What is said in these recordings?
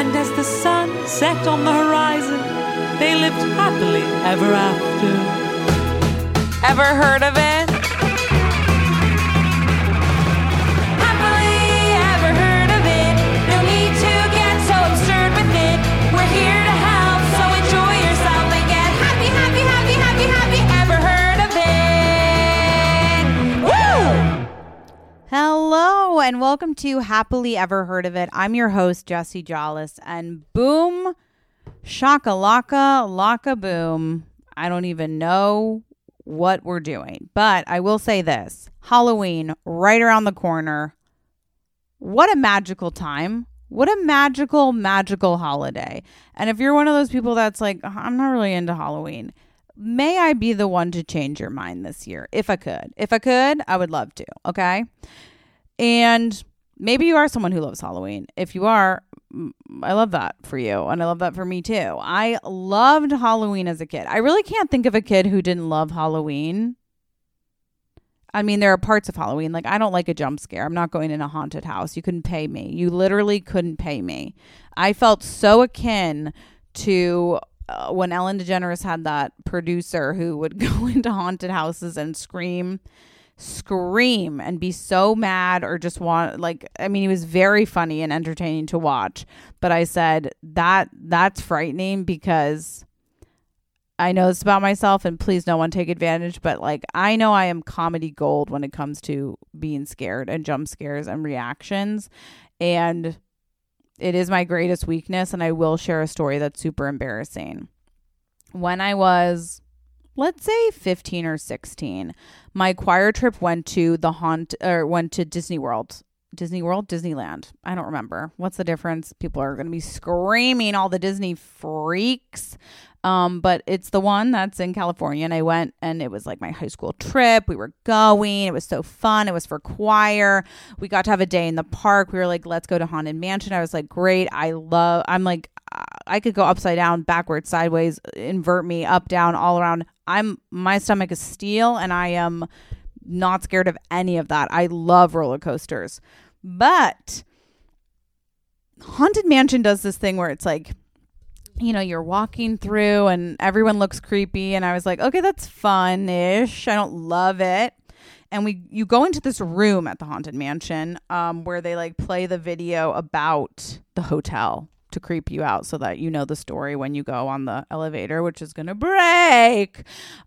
And as the sun set on the horizon, they lived happily ever after. Ever heard of it? And welcome to Happily Ever Heard of It. I'm your host, Jessie Jollis, and boom, shakalaka, laka boom. I don't even know what we're doing, but I will say this Halloween right around the corner. What a magical time. What a magical, magical holiday. And if you're one of those people that's like, I'm not really into Halloween, may I be the one to change your mind this year? If I could. If I could, I would love to. Okay. And maybe you are someone who loves Halloween. If you are, I love that for you. And I love that for me too. I loved Halloween as a kid. I really can't think of a kid who didn't love Halloween. I mean, there are parts of Halloween. Like, I don't like a jump scare. I'm not going in a haunted house. You couldn't pay me. You literally couldn't pay me. I felt so akin to uh, when Ellen DeGeneres had that producer who would go into haunted houses and scream, scream, and be so mad or just want like. I mean, he was very funny and entertaining to watch. But I said that that's frightening because I know this about myself, and please no one take advantage. But like, I know I am comedy gold when it comes to being scared and jump scares and reactions, and it is my greatest weakness. And I will share a story that's super embarrassing. When I was, let's say, fifteen or sixteen, my choir trip went to the haunt or went to Disney World. Disney World, Disneyland. I don't remember. What's the difference? People are going to be screaming, all the Disney freaks. Um, but it's the one that's in California. And I went and it was like my high school trip. We were going. It was so fun. It was for choir. We got to have a day in the park. We were like, let's go to Haunted Mansion. I was like, great. I love, I'm like, I could go upside down, backwards, sideways, invert me, up, down, all around. I'm, my stomach is steel and I am not scared of any of that. I love roller coasters. But Haunted Mansion does this thing where it's like, you know, you're walking through and everyone looks creepy. And I was like, okay, that's fun ish. I don't love it. And we, you go into this room at the Haunted Mansion um, where they like play the video about the hotel to creep you out so that you know the story when you go on the elevator, which is going to break.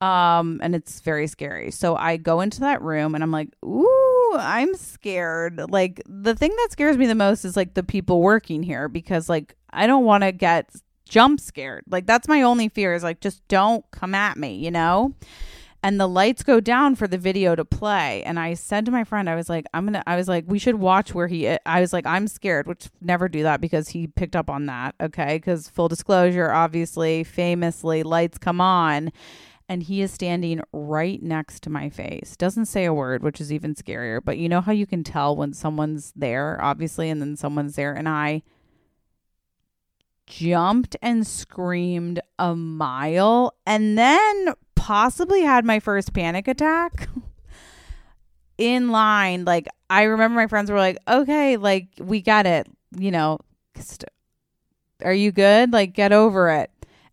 Um, and it's very scary. So I go into that room and I'm like, ooh, I'm scared. Like the thing that scares me the most is like the people working here because like I don't want to get jump scared. Like that's my only fear is like just don't come at me, you know? And the lights go down for the video to play. And I said to my friend, I was like, I'm gonna I was like, we should watch where he I was like, I'm scared, which never do that because he picked up on that. Okay. Because full disclosure, obviously, famously, lights come on. And he is standing right next to my face. Doesn't say a word, which is even scarier. But you know how you can tell when someone's there, obviously, and then someone's there. And I jumped and screamed a mile and then possibly had my first panic attack in line. Like i remember my friends were like okay like we got it you know are you good? Like get over it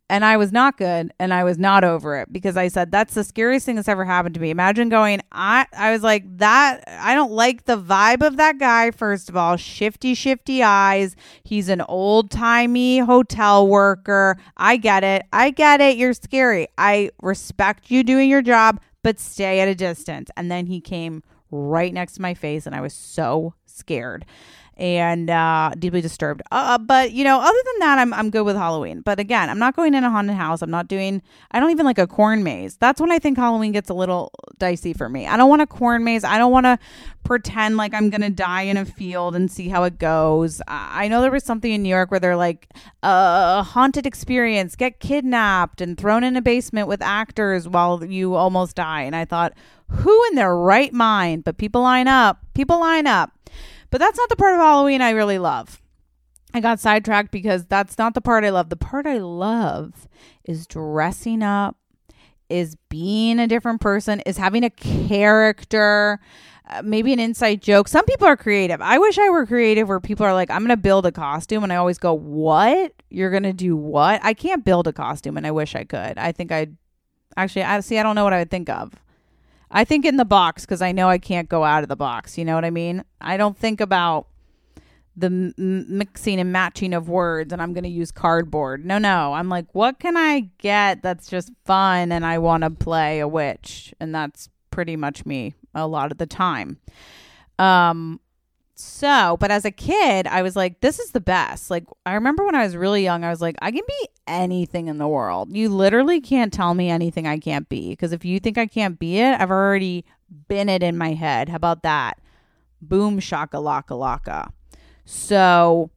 and I was not good and I was not over it because I said that's the scariest thing that's ever happened to me. Imagine going I I was like that I don't like the vibe of that guy first of all. Shifty shifty eyes. He's an old-timey hotel worker. I get it. I get it. You're scary. I respect you doing your job, but stay at a distance. And then he came right next to my face and I was so scared and uh, deeply disturbed. Uh, but you know, other than that, I'm I'm good with Halloween. But again, I'm not going in a haunted house. I'm not doing. I don't even like a corn maze. That's when I think Halloween gets a little dicey for me. I don't want a corn maze. I don't want to pretend like I'm gonna die in a field and see how it goes. I know there was something in New York where they're like a haunted experience, get kidnapped and thrown in a basement with actors while you almost die. And I thought, who in their right mind? But people line up. People line up. But that's not the part of Halloween I really love. I got sidetracked because that's not the part I love. The part I love is dressing up, is being a different person, is having a character. uh, maybe an inside joke. Some people are creative. I wish I were creative where people are like, I'm going to build a costume. And I always go, What? You're going to do what? I can't build a costume. And I wish I could. I think I'd actually, I see, I don't know what I would think of. I think in the box because I know I can't go out of the box. You know what I mean? I don't think about the m- mixing and matching of words and I'm going to use cardboard. No, no. I'm like, what can I get that's just fun and I want to play a witch? And that's pretty much me a lot of the time. Um so, but as a kid, I was like, this is the best. Like, I remember when I was really young, I was like, I can be anything in the world. You literally can't tell me anything I can't be. Because if you think I can't be it, I've already been it in my head. How about that? Boom, shaka, laka, laka. So,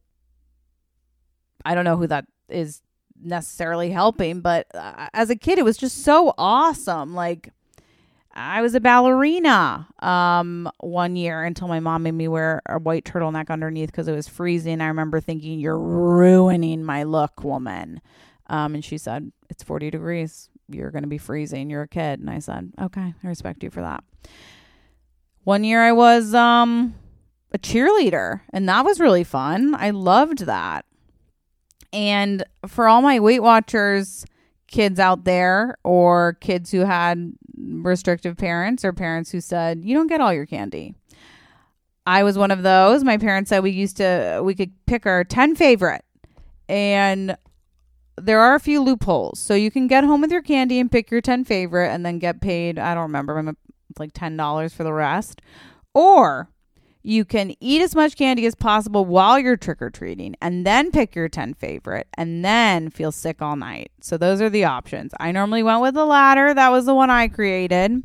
I don't know who that is necessarily helping, but uh, as a kid, it was just so awesome. Like, I was a ballerina um, one year until my mom made me wear a white turtleneck underneath because it was freezing. I remember thinking, "You're ruining my look, woman." Um, and she said, "It's 40 degrees. You're going to be freezing. You're a kid." And I said, "Okay, I respect you for that." One year I was um, a cheerleader, and that was really fun. I loved that. And for all my Weight Watchers kids out there or kids who had restrictive parents or parents who said you don't get all your candy. I was one of those. My parents said we used to we could pick our 10 favorite. And there are a few loopholes. So you can get home with your candy and pick your 10 favorite and then get paid i don't remember like $10 for the rest. Or you can eat as much candy as possible while you're trick or treating and then pick your 10 favorite and then feel sick all night. So, those are the options. I normally went with the latter. That was the one I created.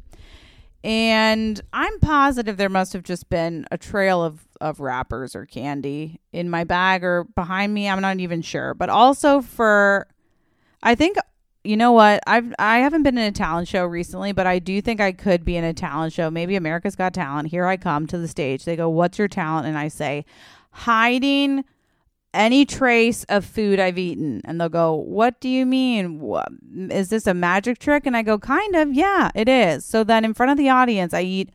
And I'm positive there must have just been a trail of, of wrappers or candy in my bag or behind me. I'm not even sure. But also for, I think you know what? I've I haven't been in a talent show recently, but I do think I could be in a talent show. Maybe America's Got Talent. Here I come to the stage. They go, "What's your talent?" And I say, "Hiding any trace of food I've eaten." And they'll go, "What do you mean? Is this a magic trick?" And I go, "Kind of. Yeah, it is." So then in front of the audience, I eat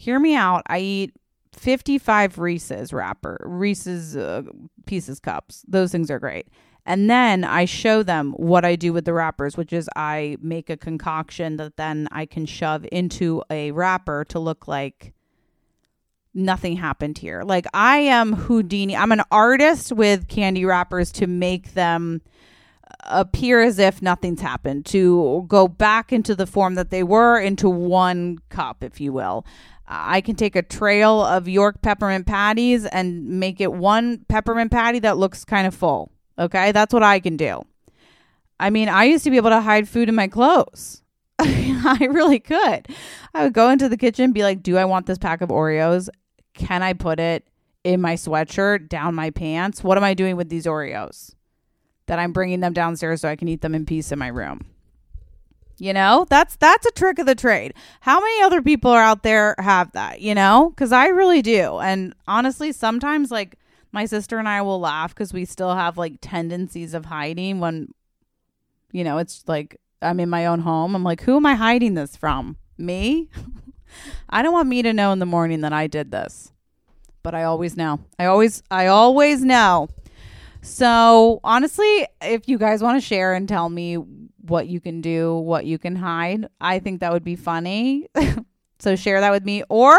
Hear me out. I eat 55 Reese's wrapper, Reese's uh, Pieces cups. Those things are great. And then I show them what I do with the wrappers, which is I make a concoction that then I can shove into a wrapper to look like nothing happened here. Like I am Houdini. I'm an artist with candy wrappers to make them appear as if nothing's happened, to go back into the form that they were into one cup, if you will. I can take a trail of York peppermint patties and make it one peppermint patty that looks kind of full. Okay, that's what I can do. I mean, I used to be able to hide food in my clothes. I really could. I would go into the kitchen be like, Do I want this pack of Oreos? Can I put it in my sweatshirt, down my pants? What am I doing with these Oreos? That I'm bringing them downstairs so I can eat them in peace in my room. You know, that's that's a trick of the trade. How many other people are out there have that, you know? Cuz I really do. And honestly, sometimes like my sister and I will laugh cuz we still have like tendencies of hiding when you know, it's like I'm in my own home. I'm like, who am I hiding this from? Me? I don't want me to know in the morning that I did this. But I always know. I always I always know. So, honestly, if you guys want to share and tell me what you can do, what you can hide, I think that would be funny. so, share that with me. Or,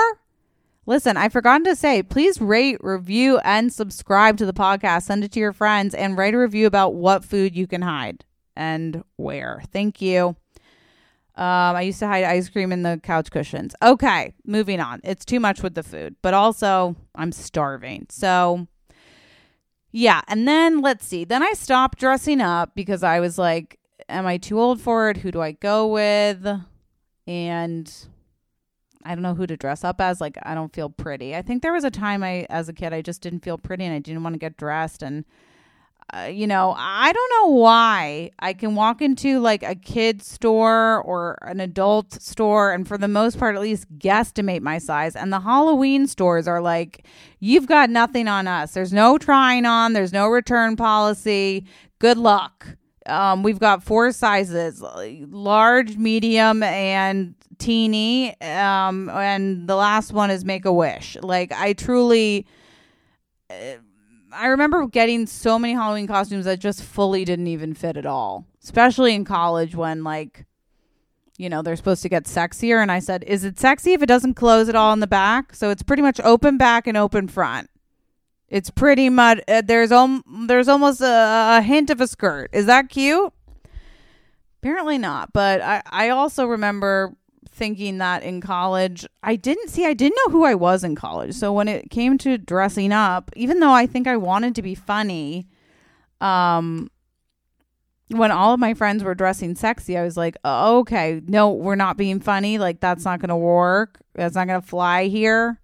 listen, I forgot to say, please rate, review, and subscribe to the podcast. Send it to your friends and write a review about what food you can hide and where. Thank you. Um, I used to hide ice cream in the couch cushions. Okay, moving on. It's too much with the food, but also I'm starving. So, yeah. And then let's see. Then I stopped dressing up because I was like, am I too old for it? Who do I go with? And I don't know who to dress up as. Like, I don't feel pretty. I think there was a time I, as a kid, I just didn't feel pretty and I didn't want to get dressed. And, uh, you know, I don't know why I can walk into like a kid store or an adult store and for the most part at least guesstimate my size. And the Halloween stores are like, you've got nothing on us. There's no trying on, there's no return policy. Good luck. Um, we've got four sizes: large, medium, and teeny. Um, and the last one is Make a Wish. Like I truly, uh, I remember getting so many Halloween costumes that just fully didn't even fit at all. Especially in college when like, you know, they're supposed to get sexier, and I said, "Is it sexy if it doesn't close at all in the back?" So it's pretty much open back and open front. It's pretty much uh, there's om- there's almost a, a hint of a skirt. Is that cute? Apparently not. But I I also remember thinking that in college I didn't see I didn't know who I was in college. So when it came to dressing up, even though I think I wanted to be funny, um when all of my friends were dressing sexy, I was like, oh, okay, no, we're not being funny. Like that's not going to work. That's not going to fly here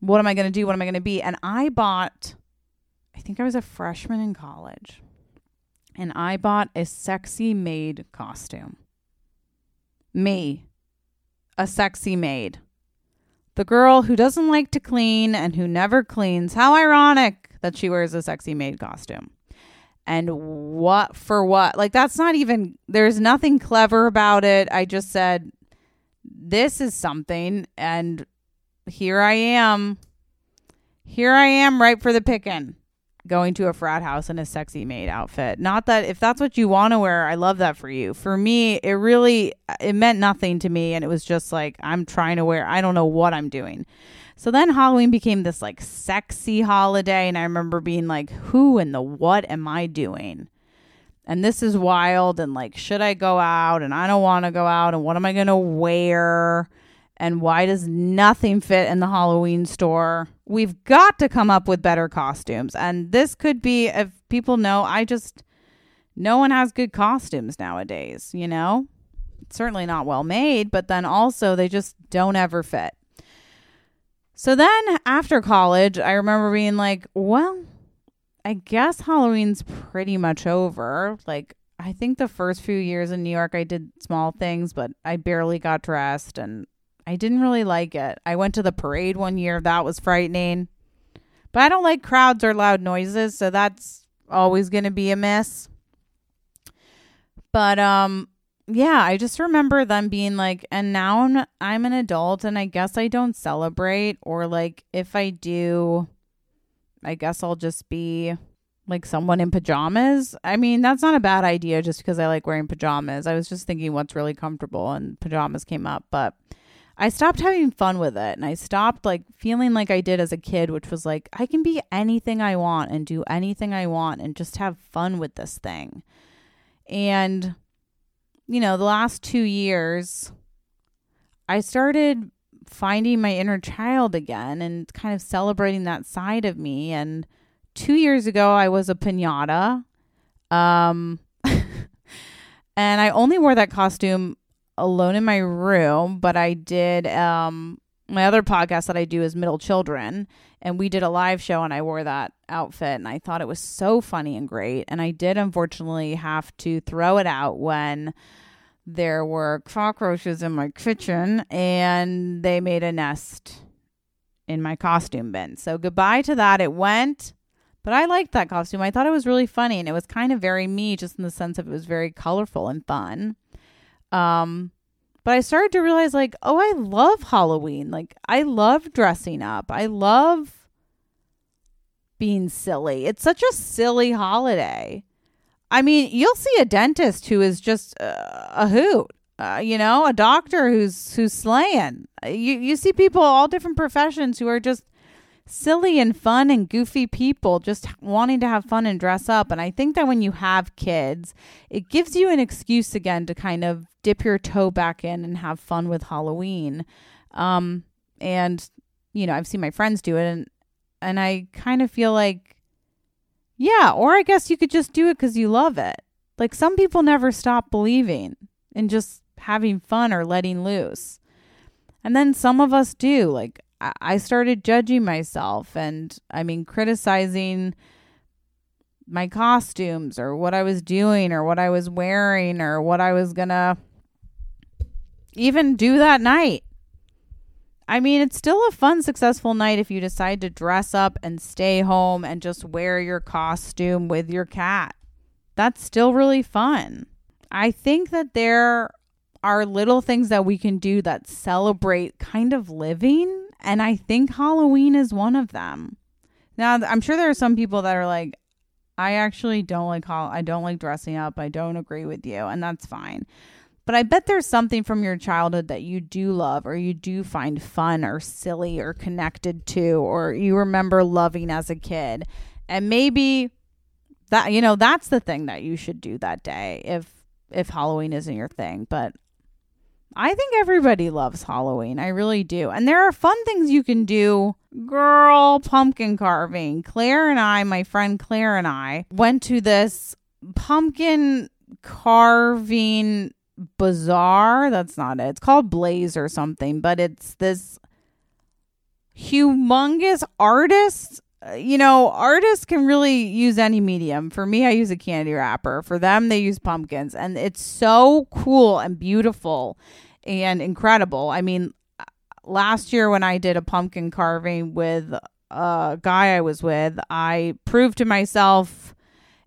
what am I going to do? What am I going to be? And I bought, I think I was a freshman in college, and I bought a sexy maid costume. Me, a sexy maid. The girl who doesn't like to clean and who never cleans. How ironic that she wears a sexy maid costume. And what for what? Like, that's not even, there's nothing clever about it. I just said, this is something. And here I am. Here I am, right for the picking, going to a frat house in a sexy maid outfit. Not that if that's what you want to wear, I love that for you. For me, it really it meant nothing to me, and it was just like I'm trying to wear. I don't know what I'm doing. So then Halloween became this like sexy holiday, and I remember being like, "Who in the what am I doing?" and this is wild and like should i go out and i don't want to go out and what am i going to wear and why does nothing fit in the Halloween store? We've got to come up with better costumes. And this could be, if people know, I just, no one has good costumes nowadays, you know? Certainly not well made, but then also they just don't ever fit. So then after college, I remember being like, well, I guess Halloween's pretty much over. Like, I think the first few years in New York, I did small things, but I barely got dressed and I didn't really like it. I went to the parade one year. That was frightening. But I don't like crowds or loud noises, so that's always going to be a miss. But um yeah, I just remember them being like and now I'm I'm an adult and I guess I don't celebrate or like if I do I guess I'll just be like someone in pajamas. I mean, that's not a bad idea just because I like wearing pajamas. I was just thinking what's really comfortable and pajamas came up, but I stopped having fun with it and I stopped like feeling like I did as a kid, which was like, I can be anything I want and do anything I want and just have fun with this thing. And, you know, the last two years, I started finding my inner child again and kind of celebrating that side of me. And two years ago, I was a pinata. Um, and I only wore that costume alone in my room, but I did um my other podcast that I do is Middle Children, and we did a live show and I wore that outfit and I thought it was so funny and great. And I did unfortunately have to throw it out when there were cockroaches in my kitchen and they made a nest in my costume bin. So goodbye to that. It went, but I liked that costume. I thought it was really funny and it was kind of very me just in the sense of it was very colorful and fun. Um, but I started to realize like, oh, I love Halloween. Like I love dressing up. I love being silly. It's such a silly holiday. I mean, you'll see a dentist who is just uh, a hoot. Uh, you know, a doctor who's who's slaying. You you see people all different professions who are just silly and fun and goofy people just wanting to have fun and dress up. And I think that when you have kids, it gives you an excuse again to kind of dip your toe back in and have fun with Halloween. Um, and you know, I've seen my friends do it, and and I kind of feel like, yeah, or I guess you could just do it because you love it. Like some people never stop believing and just having fun or letting loose. And then some of us do. Like I started judging myself and I mean criticizing my costumes or what I was doing or what I was wearing or what I was to even do that night. I mean, it's still a fun, successful night if you decide to dress up and stay home and just wear your costume with your cat. that's still really fun. I think that there are little things that we can do that celebrate kind of living. And I think Halloween is one of them. Now, I'm sure there are some people that are like, I actually don't like hol- I don't like dressing up. I don't agree with you, and that's fine. But I bet there's something from your childhood that you do love or you do find fun or silly or connected to or you remember loving as a kid. And maybe that you know, that's the thing that you should do that day if if Halloween isn't your thing. But I think everybody loves Halloween. I really do. And there are fun things you can do. Girl, pumpkin carving. Claire and I, my friend Claire and I, went to this pumpkin carving bazaar. That's not it. It's called Blaze or something, but it's this humongous artist. Uh, You know, artists can really use any medium. For me, I use a candy wrapper. For them, they use pumpkins. And it's so cool and beautiful and incredible. I mean, last year when I did a pumpkin carving with a guy I was with, I proved to myself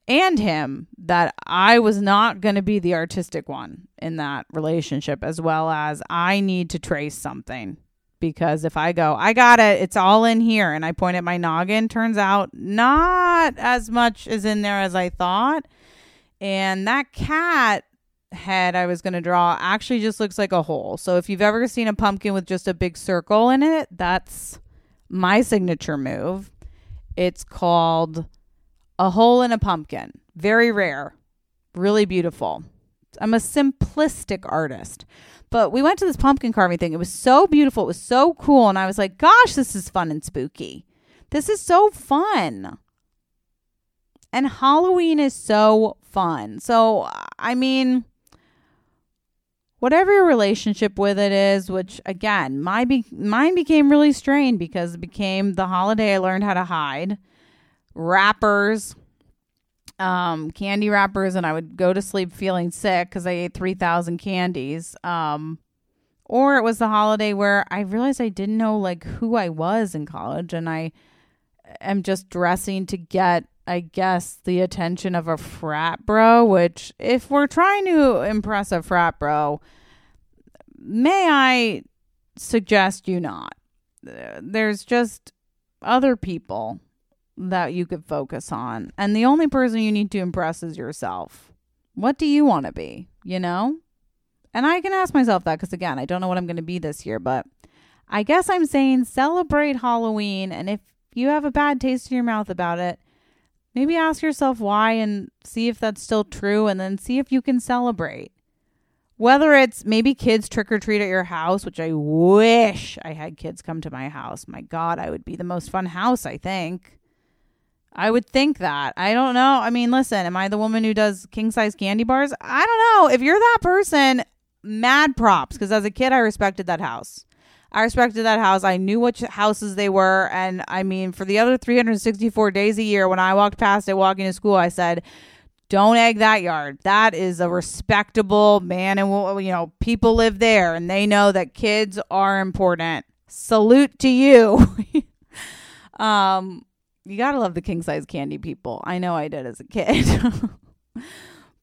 and him that I was not going to be the artistic one in that relationship, as well as I need to trace something. Because if I go, I got it, it's all in here, and I point at my noggin, turns out not as much is in there as I thought. And that cat head I was going to draw actually just looks like a hole. So if you've ever seen a pumpkin with just a big circle in it, that's my signature move. It's called a hole in a pumpkin. Very rare, really beautiful. I'm a simplistic artist. But we went to this pumpkin carving thing. It was so beautiful. It was so cool. And I was like, gosh, this is fun and spooky. This is so fun. And Halloween is so fun. So, I mean, whatever your relationship with it is, which again, my be- mine became really strained because it became the holiday I learned how to hide. Wrappers, um, candy wrappers, and I would go to sleep feeling sick because I ate 3,000 candies. Um, or it was the holiday where I realized I didn't know like who I was in college and I am just dressing to get I guess the attention of a frat bro, which if we're trying to impress a frat bro, may I suggest you not. There's just other people that you could focus on. And the only person you need to impress is yourself. What do you want to be? You know? And I can ask myself that because, again, I don't know what I'm going to be this year, but I guess I'm saying celebrate Halloween. And if you have a bad taste in your mouth about it, maybe ask yourself why and see if that's still true and then see if you can celebrate. Whether it's maybe kids trick or treat at your house, which I wish I had kids come to my house. My God, I would be the most fun house, I think. I would think that. I don't know. I mean, listen, am I the woman who does king size candy bars? I don't know. If you're that person, mad props. Because as a kid, I respected that house. I respected that house. I knew which houses they were. And I mean, for the other 364 days a year, when I walked past it walking to school, I said, don't egg that yard. That is a respectable man and you know, people live there and they know that kids are important. Salute to you. um you got to love the king size candy people. I know I did as a kid.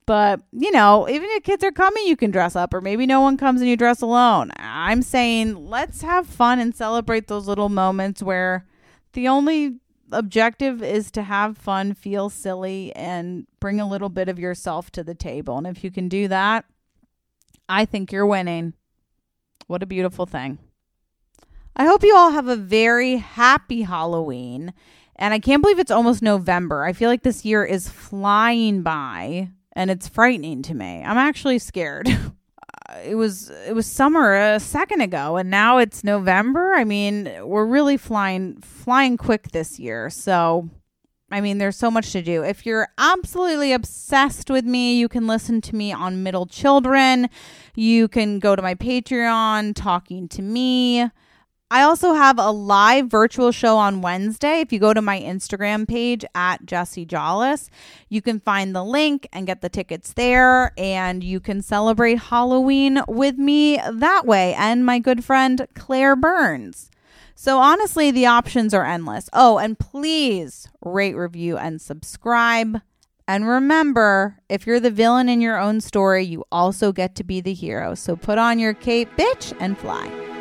but, you know, even if kids are coming, you can dress up, or maybe no one comes and you dress alone. I'm saying let's have fun and celebrate those little moments where the only objective is to have fun, feel silly, and bring a little bit of yourself to the table. And if you can do that, I think you're winning. What a beautiful thing. I hope you all have a very happy Halloween. And I can't believe it's almost November. I feel like this year is flying by and it's frightening to me. I'm actually scared. Uh, it was it was summer a second ago and now it's November. I mean, we're really flying flying quick this year. So I mean, there's so much to do. If you're absolutely obsessed with me, you can listen to me on Middle Children. You can go to my Patreon, Talking to Me. I also have a live virtual show on Wednesday. If you go to my Instagram page at Jessie Jollis, you can find the link and get the tickets there. And you can celebrate Halloween with me that way and my good friend Claire Burns. So honestly, the options are endless. Oh, and please rate, review, and subscribe. And remember, if you're the villain in your own story, you also get to be the hero. So put on your cape, bitch, and fly.